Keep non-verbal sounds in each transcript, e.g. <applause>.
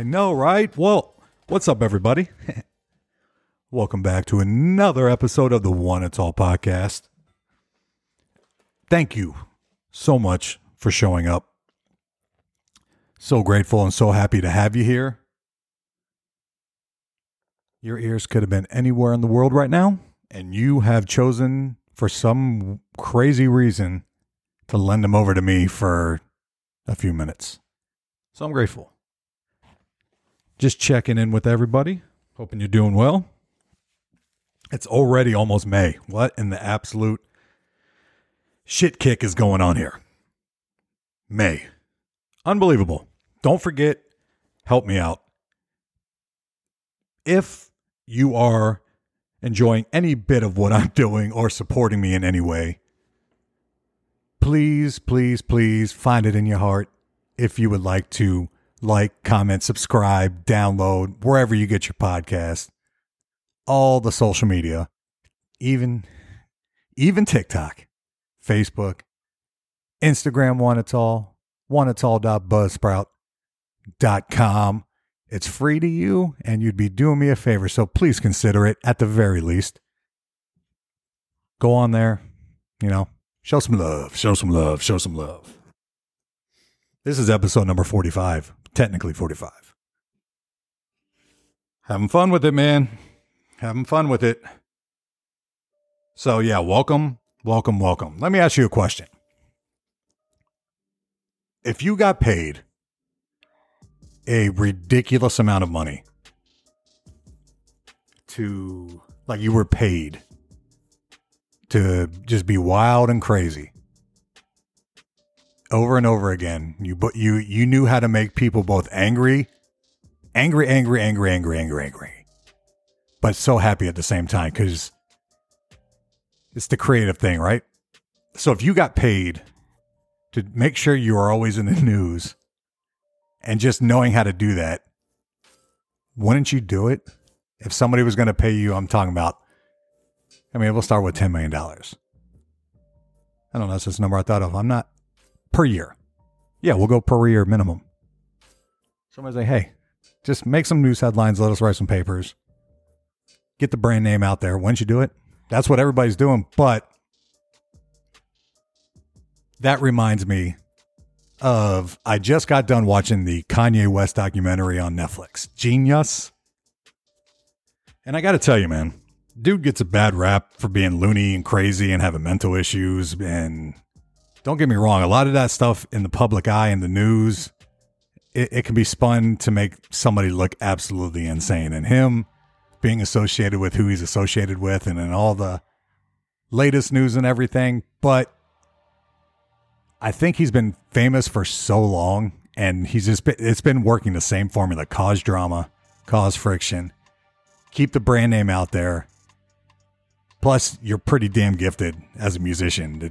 I know, right? Well, what's up, everybody? <laughs> Welcome back to another episode of the One It's All podcast. Thank you so much for showing up. So grateful and so happy to have you here. Your ears could have been anywhere in the world right now, and you have chosen for some crazy reason to lend them over to me for a few minutes. So I'm grateful. Just checking in with everybody. Hoping you're doing well. It's already almost May. What in the absolute shit kick is going on here? May. Unbelievable. Don't forget, help me out. If you are enjoying any bit of what I'm <laughs> doing or supporting me in any way, please, please, please find it in your heart if you would like to like, comment, subscribe, download, wherever you get your podcast, all the social media, even even TikTok, Facebook, Instagram, one it's all, one it's all.buzzsprout.com. It's free to you and you'd be doing me a favor, so please consider it at the very least. Go on there, you know, show some love, show some love, show some love. This is episode number 45 technically 45. Having fun with it, man. Having fun with it. So, yeah, welcome, welcome, welcome. Let me ask you a question. If you got paid a ridiculous amount of money to, like, you were paid to just be wild and crazy, over and over again. You but you you knew how to make people both angry, angry, angry, angry, angry, angry, angry, but so happy at the same time because it's the creative thing, right? So if you got paid to make sure you are always in the news and just knowing how to do that, wouldn't you do it? If somebody was going to pay you, I'm talking about. I mean, we'll start with $10 million. I don't know. That's just a number I thought of. I'm not per year. Yeah, we'll go per year minimum. Somebody say, hey, just make some news headlines, let us write some papers, get the brand name out there. Once you do it, that's what everybody's doing. But that reminds me of I just got done watching the Kanye West documentary on Netflix, Genius. And I got to tell you, man, dude gets a bad rap for being loony and crazy and having mental issues and don't get me wrong, a lot of that stuff in the public eye in the news, it, it can be spun to make somebody look absolutely insane. And him being associated with who he's associated with and in all the latest news and everything. But I think he's been famous for so long and he's just been, it's been working the same formula cause drama, cause friction, keep the brand name out there. Plus, you're pretty damn gifted as a musician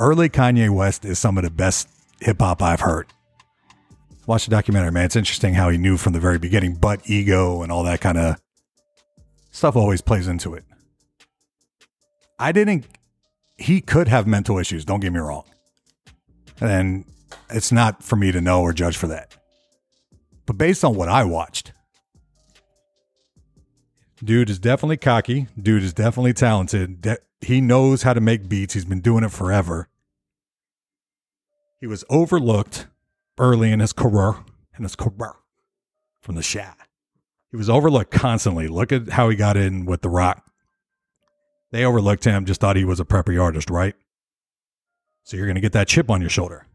early Kanye West is some of the best hip hop I've heard. Watch the documentary, man. It's interesting how he knew from the very beginning, but ego and all that kind of stuff always plays into it. I didn't, he could have mental issues, don't get me wrong. And it's not for me to know or judge for that. But based on what I watched, dude is definitely cocky. Dude is definitely talented. De- he knows how to make beats. He's been doing it forever. He was overlooked early in his career, in his career from the Shaq. He was overlooked constantly. Look at how he got in with The Roc. They overlooked him, just thought he was a preppy artist, right? So you're going to get that chip on your shoulder.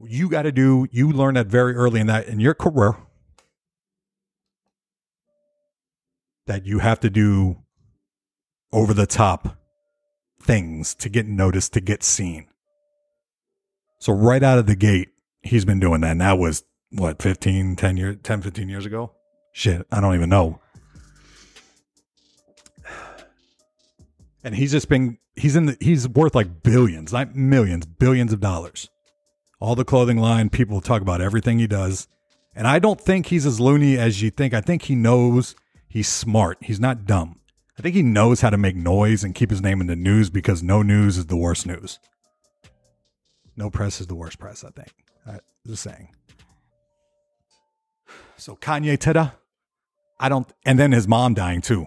You got to do, you learn that very early in that in your career that you have to do over the top things to get noticed, to get seen. So right out of the gate, he's been doing that. And that was what, 15, 10 years, 10, 15 years ago? Shit, I don't even know. And he's just been, he's in the, he's worth like billions, not millions, billions of dollars. All the clothing line, people talk about everything he does. And I don't think he's as loony as you think. I think he knows he's smart. He's not dumb. I think he knows how to make noise and keep his name in the news because no news is the worst news. No press is the worst press, I think. I, just saying. So Kanye Teda, I don't, and then his mom dying too.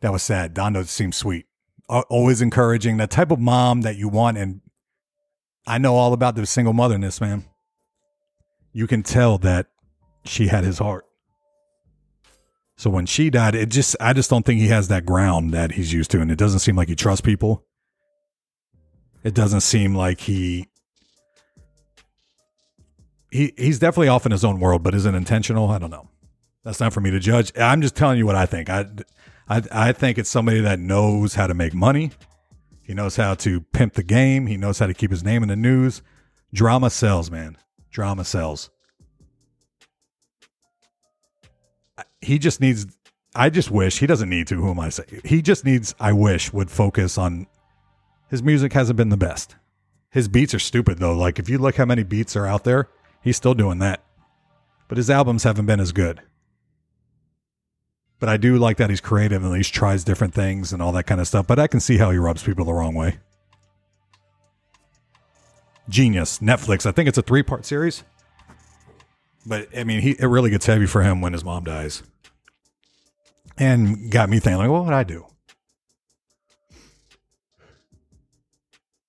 That was sad. Donda seems sweet. Always encouraging, that type of mom that you want. And I know all about the single motherness, man. You can tell that she had his heart. So when she died, it just I just don't think he has that ground that he's used to, and it doesn't seem like he trusts people. It doesn't seem like he he he's definitely off in his own world, but is it intentional? I don't know. That's not for me to judge. I'm just telling you what I think. I I I think it's somebody that knows how to make money. He knows how to pimp the game. He knows how to keep his name in the news. Drama sells, man. Drama sells. he just needs I just wish he doesn't need to, who am I saying? He just needs I wish would focus on his music hasn't been the best. His beats are stupid though. Like if you look how many beats are out there, he's still doing that. But his albums haven't been as good. But I do like that he's creative and least tries different things and all that kind of stuff. But I can see how he rubs people the wrong way. Genius, Netflix. I think it's a three part series. But I mean, he it really gets heavy for him when his mom dies, and got me thinking, like, what would I do?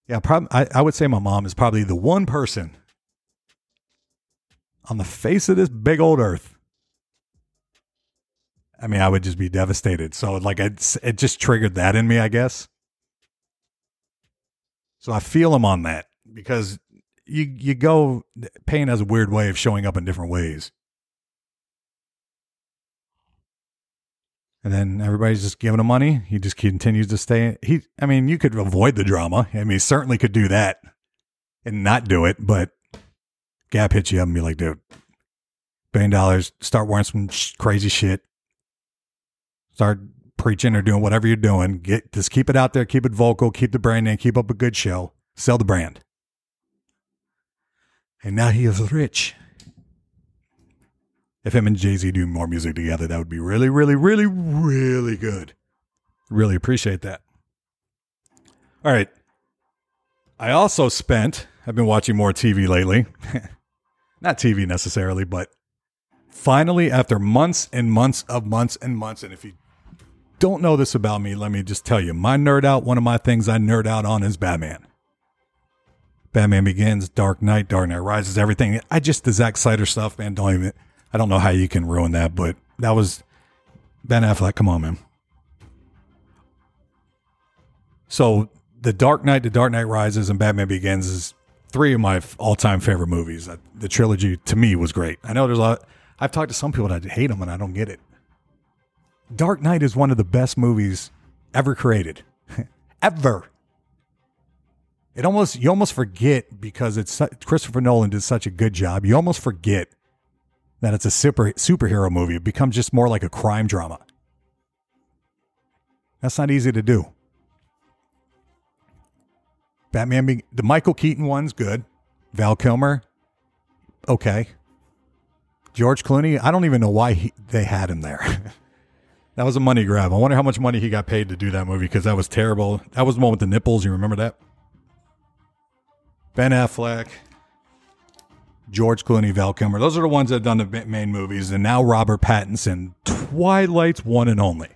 Yeah, probably. I, I would say my mom is probably the one person on the face of this big old earth. I mean, I would just be devastated. So, like, it, it just triggered that in me, I guess. So I feel him on that because you you go pain has a weird way of showing up in different ways. And then everybody's just giving him money. He just continues to stay. He, I mean, you could avoid the drama. I mean, he certainly could do that and not do it. But Gap hits you up and be like, dude, billion dollars, start wearing some sh- crazy shit, start preaching or doing whatever you're doing. Get just keep it out there, keep it vocal, keep the brand name, keep up a good show, sell the brand and now he is rich. If him and Jay Z do more music together, that would be really, really, really, really good. Really appreciate that. All right. I also spent, I've been watching more TV lately. <laughs> Not TV necessarily, but finally, after months and months of months and months, and if you don't know this about me, let me just tell you my nerd out, one of my things I nerd out on is Batman. Batman Begins, Dark Knight, Dark Knight Rises, everything. I just the Zack Snyder stuff, man. Don't even. I don't know how you can ruin that, but that was Ben Affleck. Come on, man. So the Dark Knight, the Dark Knight Rises, and Batman Begins is three of my all-time favorite movies. The trilogy to me was great. I know there's a lot. I've talked to some people that hate them, and I don't get it. Dark Knight is one of the best movies ever created, <laughs> ever it almost you almost forget because it's Christopher Nolan did such a good job. You almost forget that it's a super superhero movie. It becomes just more like a crime drama. That's not easy to do. Batman, the Michael Keaton one's good. Val Kilmer, okay. George Clooney, I don't even know why he, they had him there. <laughs> that was a money grab. I wonder how much money he got paid to do that movie because that was terrible. That was the one with the nipples. You remember that? Ben Affleck, George Clooney, Val Kilmer. Those are the ones that have done the main movies. And now Robert Pattinson, Twilight's one and only.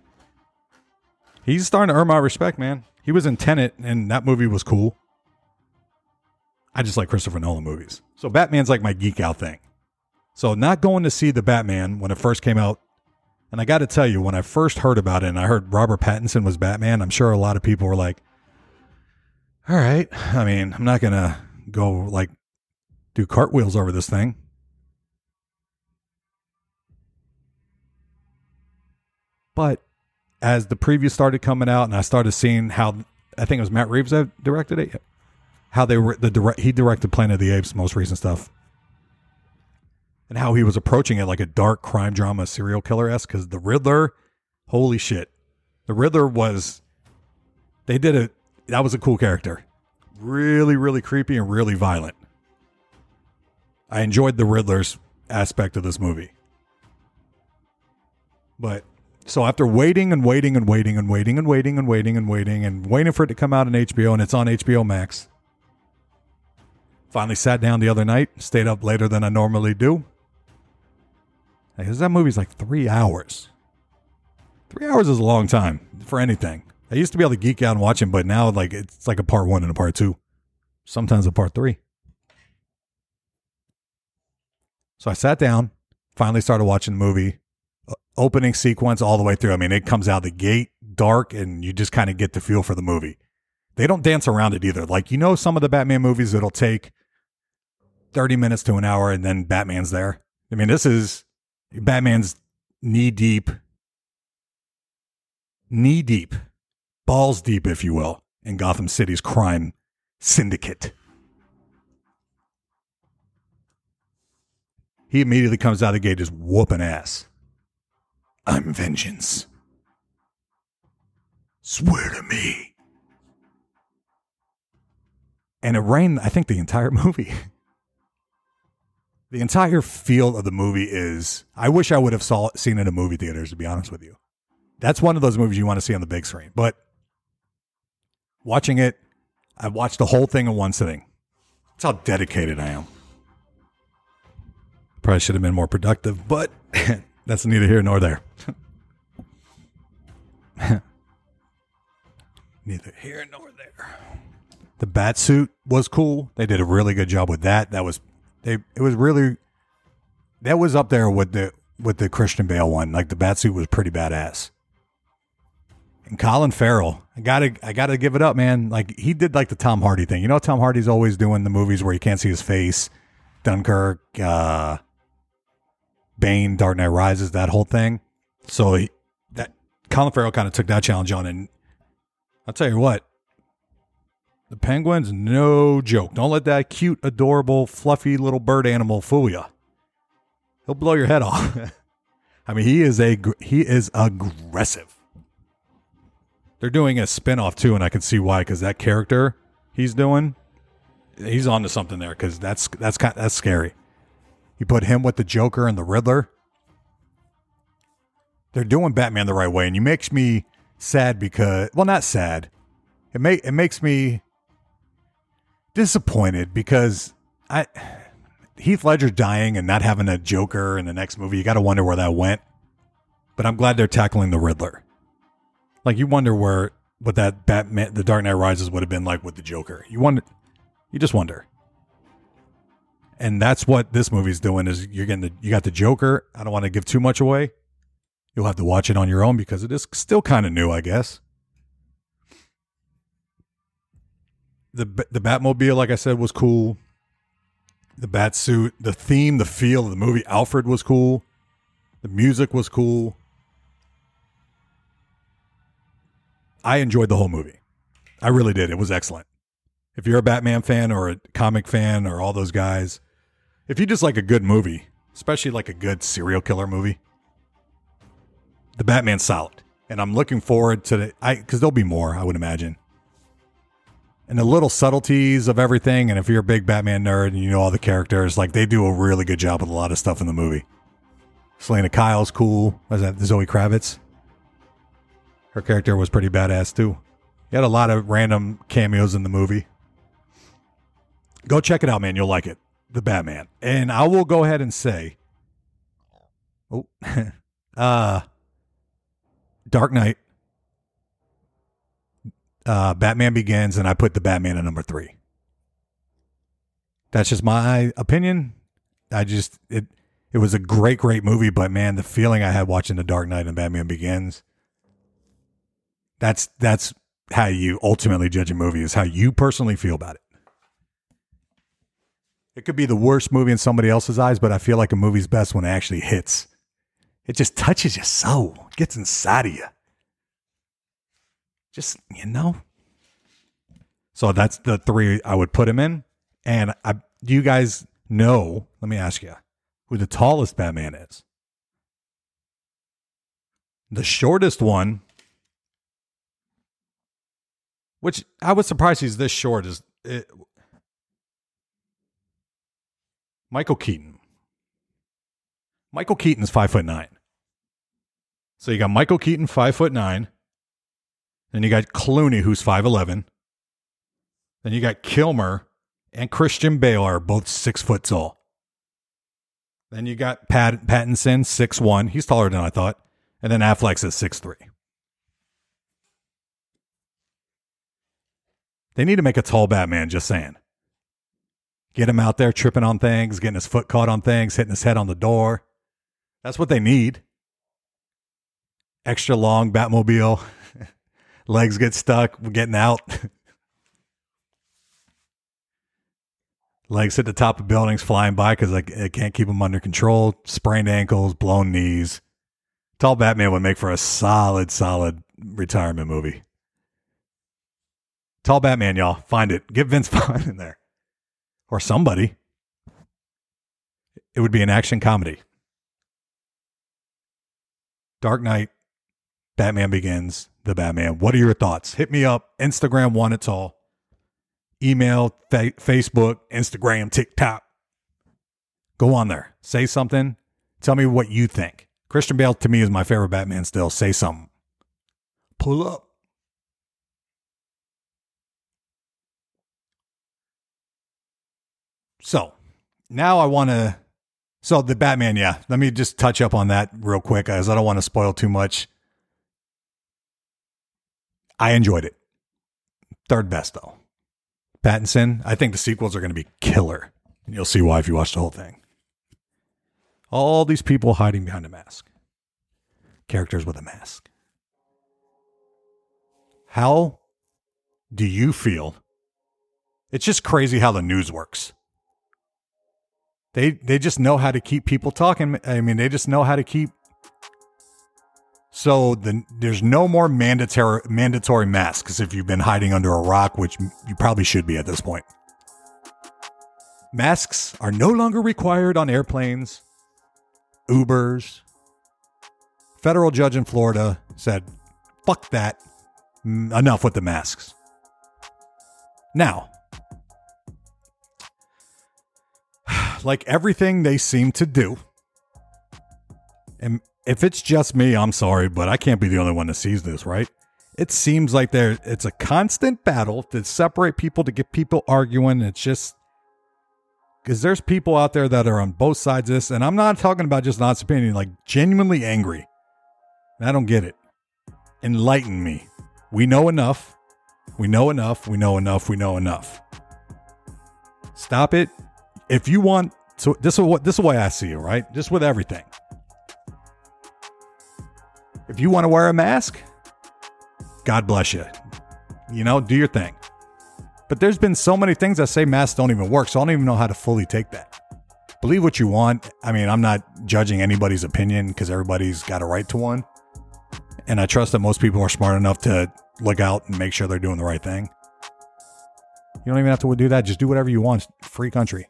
He's starting to earn my respect, man. He was in Tenet, and that movie was cool. I just like Christopher Nolan movies. So Batman's like my geek out thing. So not going to see the Batman when it first came out. And I got to tell you, when I first heard about it and I heard Robert Pattinson was Batman, I'm sure a lot of people were like, all right. I mean, I'm not to go like do cartwheels over this thing. But as the preview started coming out and I started seeing how I think it was Matt Reeves that directed it, how they were the direct he directed Planet of the Apes most recent stuff. And how he was approaching it like a dark crime drama serial killer esque because the Riddler, holy shit. The Riddler was they did it that was a cool character. Really, really creepy and really violent. I enjoyed the Riddler's aspect of this movie. But So after waiting and waiting and waiting and waiting and waiting and waiting and waiting and waiting for it to come out on HBO and it's on HBO Max. Finally sat down the other night, stayed up later than I normally do. Because that movie's like three hours. Three hours is a long time for anything. I used to be able to geek out and watch him, but now like it's like a part one and a part two. Sometimes a part three. So I sat down, finally started watching the movie opening sequence all the way through. I mean, it comes out the gate dark and you just kind of get the feel for the movie. They don't dance around it either. Like, you know, some of the Batman movies, it'll take 30 minutes to an hour and then Batman's there. I mean, this is Batman's knee deep, knee deep, balls deep, if you will, in Gotham City's crime syndicate. He immediately comes out of the gate just whooping ass. I'm vengeance. Swear to me. And it rained, I think, the entire <laughs> movie. the entire feel of the movie is I wish I would have saw seen it in movie theaters, to be honest with you. That's one of those movies you want to see on the big screen. But watching it, I watched the whole thing in one sitting. That's how dedicated I am. Probably should have been more productive, but <laughs> That's neither here nor there. <laughs> neither here nor there. The bat suit was cool. They did a really good job with that. That was they it was really that was up there with the with the Christian Bale one. Like the bat suit was pretty badass. And Colin Farrell, I gotta I gotta give it up, man. Like he did like the Tom Hardy thing. You know Tom Hardy's always doing the movies where you can't see his face. Dunkirk, uh Bane, Dark Knight Rises, that whole thing. So he, that Colin Farrell kind of took that challenge on, and I'll tell you what, the Penguin's no joke. Don't let that cute, adorable, fluffy little bird animal fool you. He'll blow your head off. <laughs> I mean, he is a he is aggressive. They're doing a spinoff too, and I can see why because that character he's doing, he's on to something there because that's that's kind that's scary. You put him with the Joker and the Riddler. They're doing Batman the right way, and you makes me sad because well, not sad. It may it makes me disappointed because I Heath Ledger dying and not having a Joker in the next movie. You got to wonder where that went. But I'm glad they're tackling the Riddler. Like you wonder where what that Batman, the Dark Knight Rises would have been like with the Joker. You wonder, you just wonder and that's what this movie's doing is you're getting the you got the Joker. I don't want to give too much away. You'll have to watch it on your own because it is still kind of new, I guess. The the Batmobile, like I said, was cool. The bat suit, the theme, the feel of the movie, Alfred was cool. The music was cool. I enjoyed the whole movie. I really did. It was excellent. If you're a Batman fan or a comic fan or all those guys, if you just like a good movie, especially like a good serial killer movie, the Batman's solid. And I'm looking forward to the I because there'll be more, I would imagine. And the little subtleties of everything, and if you're a big Batman nerd and you know all the characters, like they do a really good job with a lot of stuff in the movie. Selina Kyle's cool. Was that Zoe Kravitz? Her character was pretty badass too. He had a lot of random cameos in the movie. Go check it out, man. You'll like it the Batman. And I will go ahead and say, oh, <laughs> uh, Dark Knight, uh, Batman Begins, and I put the Batman at number three. That's just my opinion. I just it it was a great, great movie, but man, the feeling I had watching The Dark Knight and Batman Begins. That's that's how you ultimately judge a movie is how you personally feel about it. It could be the worst movie in somebody else's eyes, but I feel like a movie's best when it actually hits. It just touches your soul, gets inside of you. Just, you know. So that's the three I would put him in. And I, do you guys know? Let me ask you who the tallest Batman is. The shortest one, which I was surprised he's this short, is it, eh, Michael Keaton. Michael Keaton is five foot nine. So you got Michael Keaton, five foot nine. Then you got Clooney, who's five eleven. Then you got Kilmer and Christian Bale are both six foot tall. Then you got Pat Pattinson, six one. He's taller than I thought. And then Affleck's at six three. They need to make a tall Batman, just saying. Get him out there tripping on things, getting his foot caught on things, hitting his head on the door. That's what they need. Extra long Batmobile. <laughs> Legs get stuck, getting out. Legs hit the top of buildings flying by because like, it can't keep them under control. Sprained ankles, blown knees. Tall Batman would make for a solid, solid retirement movie. Tall Batman, y'all. Find it. Get Vince <laughs> Vaughn in there or somebody. It would be an action comedy. Dark Knight, Batman Begins, The Batman. What are your thoughts? Hit me up. Instagram, one it's all. Email, fa- Facebook, Instagram, TikTok. Go on there. Say something. Tell me what you think. Christian Bale to me is my favorite Batman still. Say something. Pull up. So now I want to. So the Batman, yeah. Let me just touch up on that real quick, as I don't want to spoil too much. I enjoyed it. Third best though. Pattinson. I think the sequels are going to be killer, and you'll see why if you watch the whole thing. All these people hiding behind a mask. Characters with a mask. How do you feel? It's just crazy how the news works. They they just know how to keep people talking. I mean, they just know how to keep. So the, there's no more mandatory mandatory masks if you've been hiding under a rock, which you probably should be at this point. Masks are no longer required on airplanes, Ubers. Federal judge in Florida said, "Fuck that, enough with the masks." Now, like everything they seem to do. And if it's just me, I'm sorry, but I can't be the only one that sees this, right? It seems like there it's a constant battle to separate people to get people arguing. It's just because there's people out there that are on both sides of this, and I'm not talking about just not opinion, like genuinely angry. I don't get it. Enlighten me. We know enough. We know enough. We know enough. We know enough. Stop it if you want so this is what this is the way I see it, right? Just with everything. If you want to wear a mask, God bless you. You know, do your thing. But there's been so many things that say masks don't even work, so I don't even know how to fully take that. Believe what you want. I mean, I'm not judging anybody's opinion because everybody's got a right to one. And I trust that most people are smart enough to look out and make sure they're doing the right thing. You don't even have to do that. Just do whatever you want. Free country.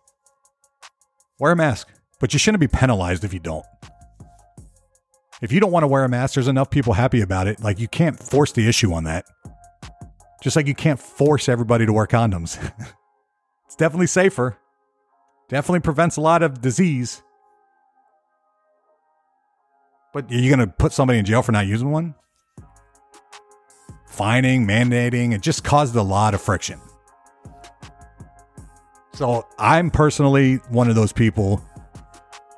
Wear a mask, but you shouldn't be penalized if you don't. If you don't want to wear a mask, there's enough people happy about it. Like you can't force the issue on that. Just like you can't force everybody to wear condoms. <laughs> it's definitely safer. Definitely prevents a lot of disease. But are you going to put somebody in jail for not using one? Fining, mandating, it just caused a lot of friction. So I'm personally one of those people.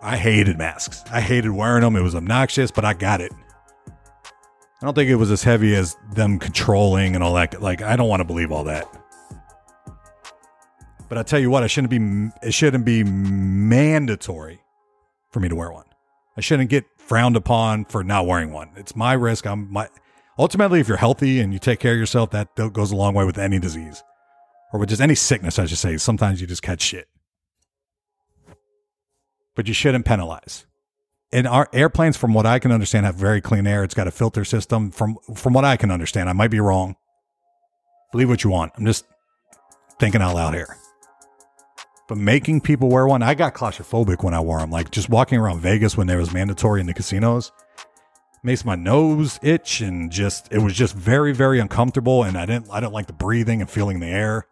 I hated masks. I hated wearing them. It was obnoxious, but I got it. I don't think it was as heavy as them controlling and all that. Like, I don't want to believe all that. But I tell you what, I shouldn't be. It shouldn't be mandatory for me to wear one. I shouldn't get frowned upon for not wearing one. It's my risk. I'm my. Ultimately, if you're healthy and you take care of yourself, that goes a long way with any disease or with just any sickness, I should say. Sometimes you just catch shit. But you shouldn't penalize. And our airplanes, from what I can understand, have very clean air. It's got a filter system. From from what I can understand, I might be wrong. Believe what you want. I'm just thinking out loud here. But making people wear one, I got claustrophobic when I wore them. Like just walking around Vegas when there was mandatory in the casinos makes my nose itch and just it was just very very uncomfortable and I didn't I don't like the breathing and feeling the air.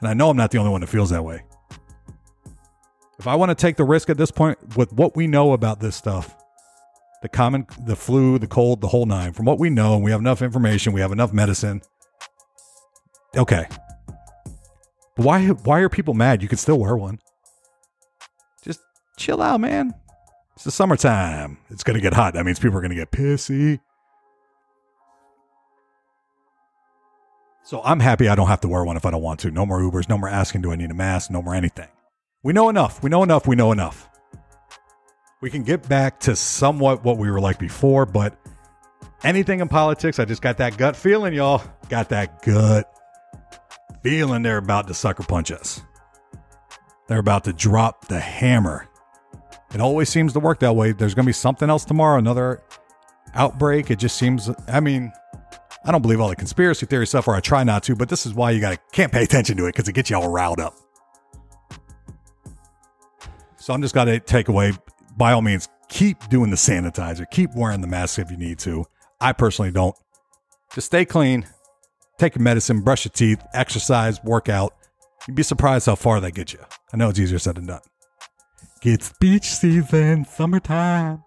And I know I'm not the only one that feels that way. If I want to take the risk at this point with what we know about this stuff, the common, the flu, the cold, the whole nine. From what we know, and we have enough information, we have enough medicine. Okay. But why, why are people mad? You can still wear one. Just chill out, man. It's the summertime. It's going to get hot. That means people are going to get pissy. So I'm happy I don't have to wear one if I don't want to. No more Ubers, no more asking, do I need a mask? No more anything. We know enough. We know enough. We know enough. We can get back to somewhat what we were like before, but anything in politics, I just got that gut feeling, y'all. Got that gut feeling they're about to sucker punch us. They're about to drop the hammer. It always seems to work that way. There's going to be something else tomorrow, another outbreak. It just seems, I mean, I don't believe all the conspiracy theory stuff, or I try not to, but this is why you gotta can't pay attention to it because it gets you all riled up. So I'm just gonna take away, by all means, keep doing the sanitizer, keep wearing the mask if you need to. I personally don't. Just stay clean, take your medicine, brush your teeth, exercise, work out. You'd be surprised how far that gets you. I know it's easier said than done. It's beach season, summertime.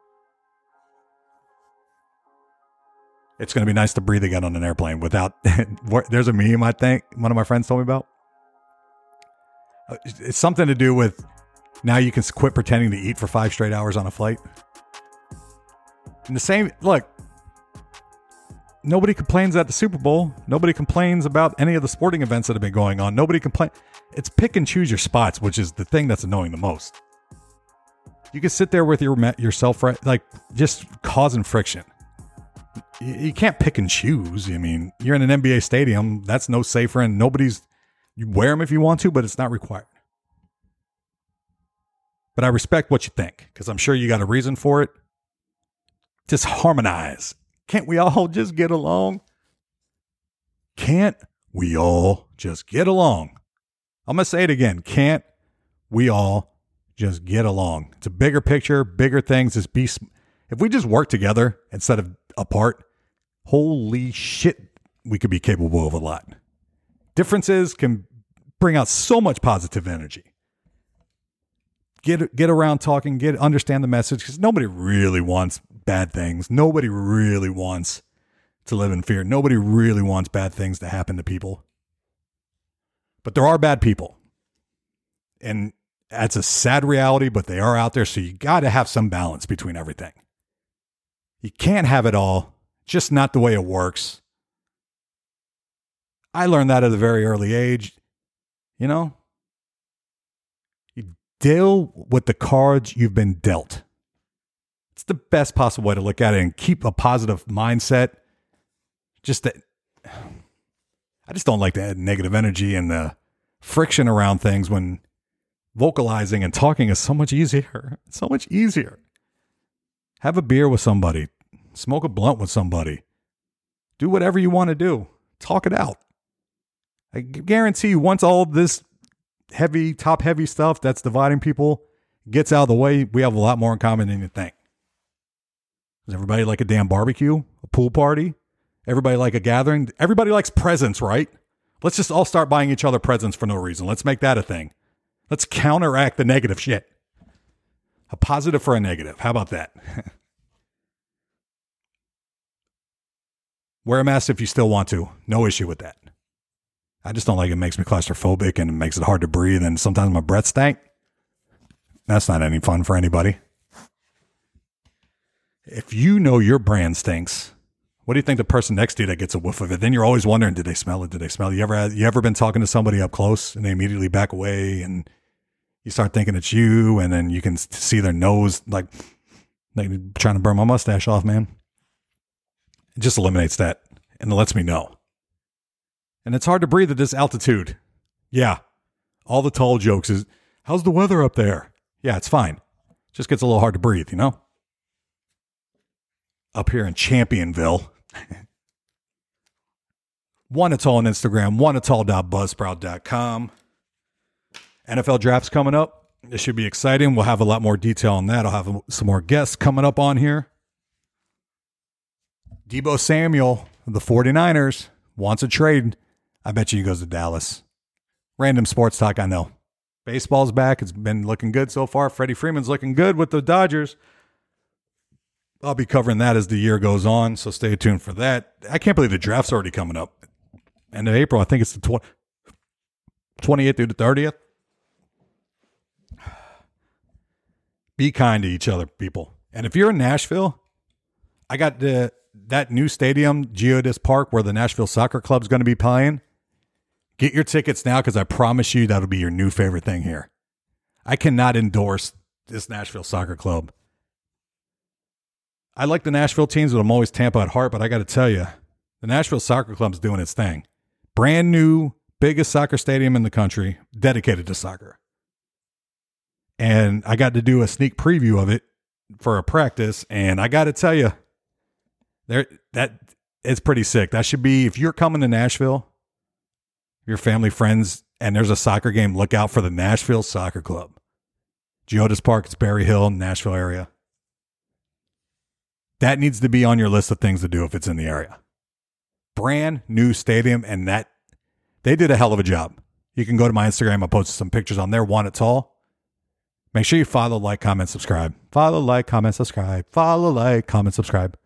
It's going to be nice to breathe again on an airplane without. <laughs> there's a meme I think one of my friends told me about. Uh, it's something to do with now you can quit pretending to eat for five straight hours on a flight. And the same look. Nobody complains at the Super Bowl. Nobody complains about any of the sporting events that have been going on. Nobody complains. It's pick and choose your spots, which is the thing that's annoying the most. You can sit there with your yourself, right? Like just causing friction you can't pick and choose. I mean, you're in an NBA stadium. That's no safer, and nobody's. You wear them if you want to, but it's not required. But I respect what you think because I'm sure you got a reason for it. Just harmonize. Can't we all <laughs> just get along? Can't we all just get along? I'm going to say it again. Can't we all just get along? It's a bigger picture, bigger things. Just be, if we just work together instead of apart, holy shit, we could be capable of a lot. Differences can bring out so much positive energy. Get get around talking, get understand the message because nobody really wants bad things. Nobody really wants to live in fear. Nobody really wants bad things to happen to people. But there are bad people. And that's a sad reality, but they are out there. So you got to have some balance between everything. You can't have it all just not the way it works. I learned that at a very early age. You know, you deal with the cards you've been dealt. It's the best possible way to look at it and keep a positive mindset. Just that I just don't like the negative energy and the friction around things when vocalizing and talking is so much easier. It's <laughs> so much easier. Have a beer with somebody, Smoke a blunt with somebody. Do whatever you want to do. Talk it out. I guarantee you, once all this heavy, top heavy stuff that's dividing people gets out of the way, we have a lot more in common than you think. Does everybody like a damn barbecue, a pool party? Everybody like a gathering? Everybody likes presents, right? Let's just all start buying each other presents for no reason. Let's make that a thing. Let's counteract the negative shit. A positive for a negative. How about that? <laughs> Wear a mask if you still want to. No issue with that. I just don't like it. makes me claustrophobic and it makes it hard to breathe. And sometimes my breath stank. That's not any fun for anybody. If you know your brand stinks, what do you think the person next to you that gets a whiff of it? Then you're always wondering, did they smell it? Did they smell it? You ever had, you ever been talking to somebody up close and they immediately back away and you start thinking it's you and then you can see their nose like, like trying to burn my mustache off, man. It just eliminates that and it lets me know. And it's hard to breathe at this altitude. Yeah. All the tall jokes is, how's the weather up there? Yeah, it's fine. Just gets a little hard to breathe, you know? Up here in Championville. one it's all on Instagram, one it's all.buzzsprout.com. NFL drafts coming up. It should be exciting. We'll have a lot more detail on that. I'll have some more guests coming up on here. Deebo Samuel, of the 49ers, wants a trade. I bet you he goes to Dallas. Random sports talk, I know. Baseball's back. It's been looking good so far. Freddie Freeman's looking good with the Dodgers. I'll be covering that as the year goes on, so stay tuned for that. I can't believe the draft's already coming up. End of April, I think it's the 20, 28th through the 30th. <sighs> Be kind to each other, people. And if you're in Nashville, I got the that new stadium, Geodis Park, where the Nashville Soccer Club's going to be playing. Get your tickets now because I promise you that'll be your new favorite thing here. I cannot endorse this Nashville Soccer Club. I like the Nashville teams, but I'm always Tampa at heart. But I got to tell you, the Nashville Soccer Club's doing its thing. Brand new, biggest soccer stadium in the country, dedicated to soccer. And I got to do a sneak preview of it for a practice, and I got to tell you, there that it's pretty sick. That should be if you're coming to Nashville, your family, friends, and there's a soccer game, look out for the Nashville Soccer Club. Geodis Park, it's Berry Hill, Nashville area. That needs to be on your list of things to do if it's in the area. Brand new stadium, and that they did a hell of a job. You can go to my Instagram. I posted some pictures on there. Want it tall. Make sure you follow, like, comment, subscribe. Follow, like, comment, subscribe. Follow, like, comment, subscribe.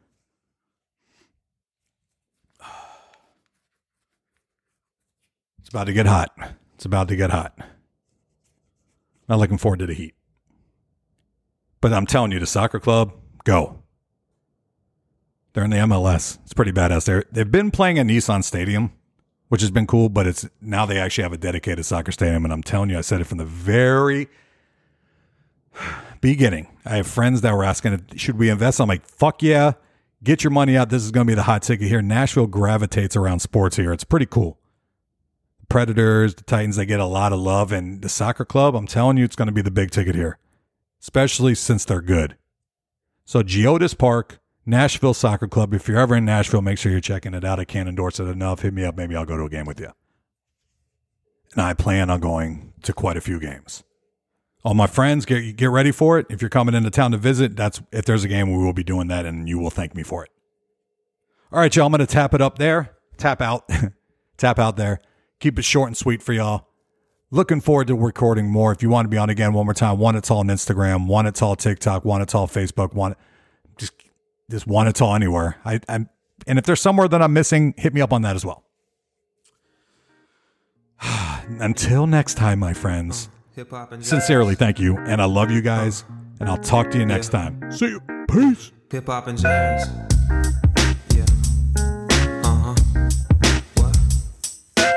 It's about to get hot. It's about to get hot. Not looking forward to the heat. But I'm telling you, the soccer club, go. They're in the MLS. It's pretty badass. They're, they've been playing at Nissan Stadium, which has been cool, but it's now they actually have a dedicated soccer stadium. And I'm telling you, I said it from the very beginning. I have friends that were asking, should we invest? I'm like, fuck yeah. Get your money out. This is going to be the hot ticket here. Nashville gravitates around sports here. It's pretty cool. Predators, the Titans, they get a lot of love. And the soccer club, I'm telling you, it's going to be the big ticket here, especially since they're good. So, Geodis Park, Nashville Soccer Club. If you're ever in Nashville, make sure you're checking it out. I can't endorse it enough. Hit me up. Maybe I'll go to a game with you. And I plan on going to quite a few games. All my friends, get get ready for it. If you're coming into town to visit, that's if there's a game, we will be doing that, and you will thank me for it. All right, y'all. I'm gonna tap it up there. Tap out. <laughs> tap out there. Keep it short and sweet for y'all. Looking forward to recording more. If you want to be on again one more time, one it's all on Instagram, one it's all TikTok, one it's all Facebook, one just just one it's all anywhere. I, I'm and if there's somewhere that I'm missing, hit me up on that as well. <sighs> Until next time, my friends. Hip hop and Sincerely, thank you, and I love you guys, and I'll talk to you next time. See you. Peace. Hip hop and jazz.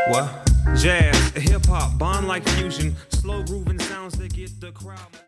What? Jazz, hip hop, bond like fusion, slow grooving sounds that get the crowd.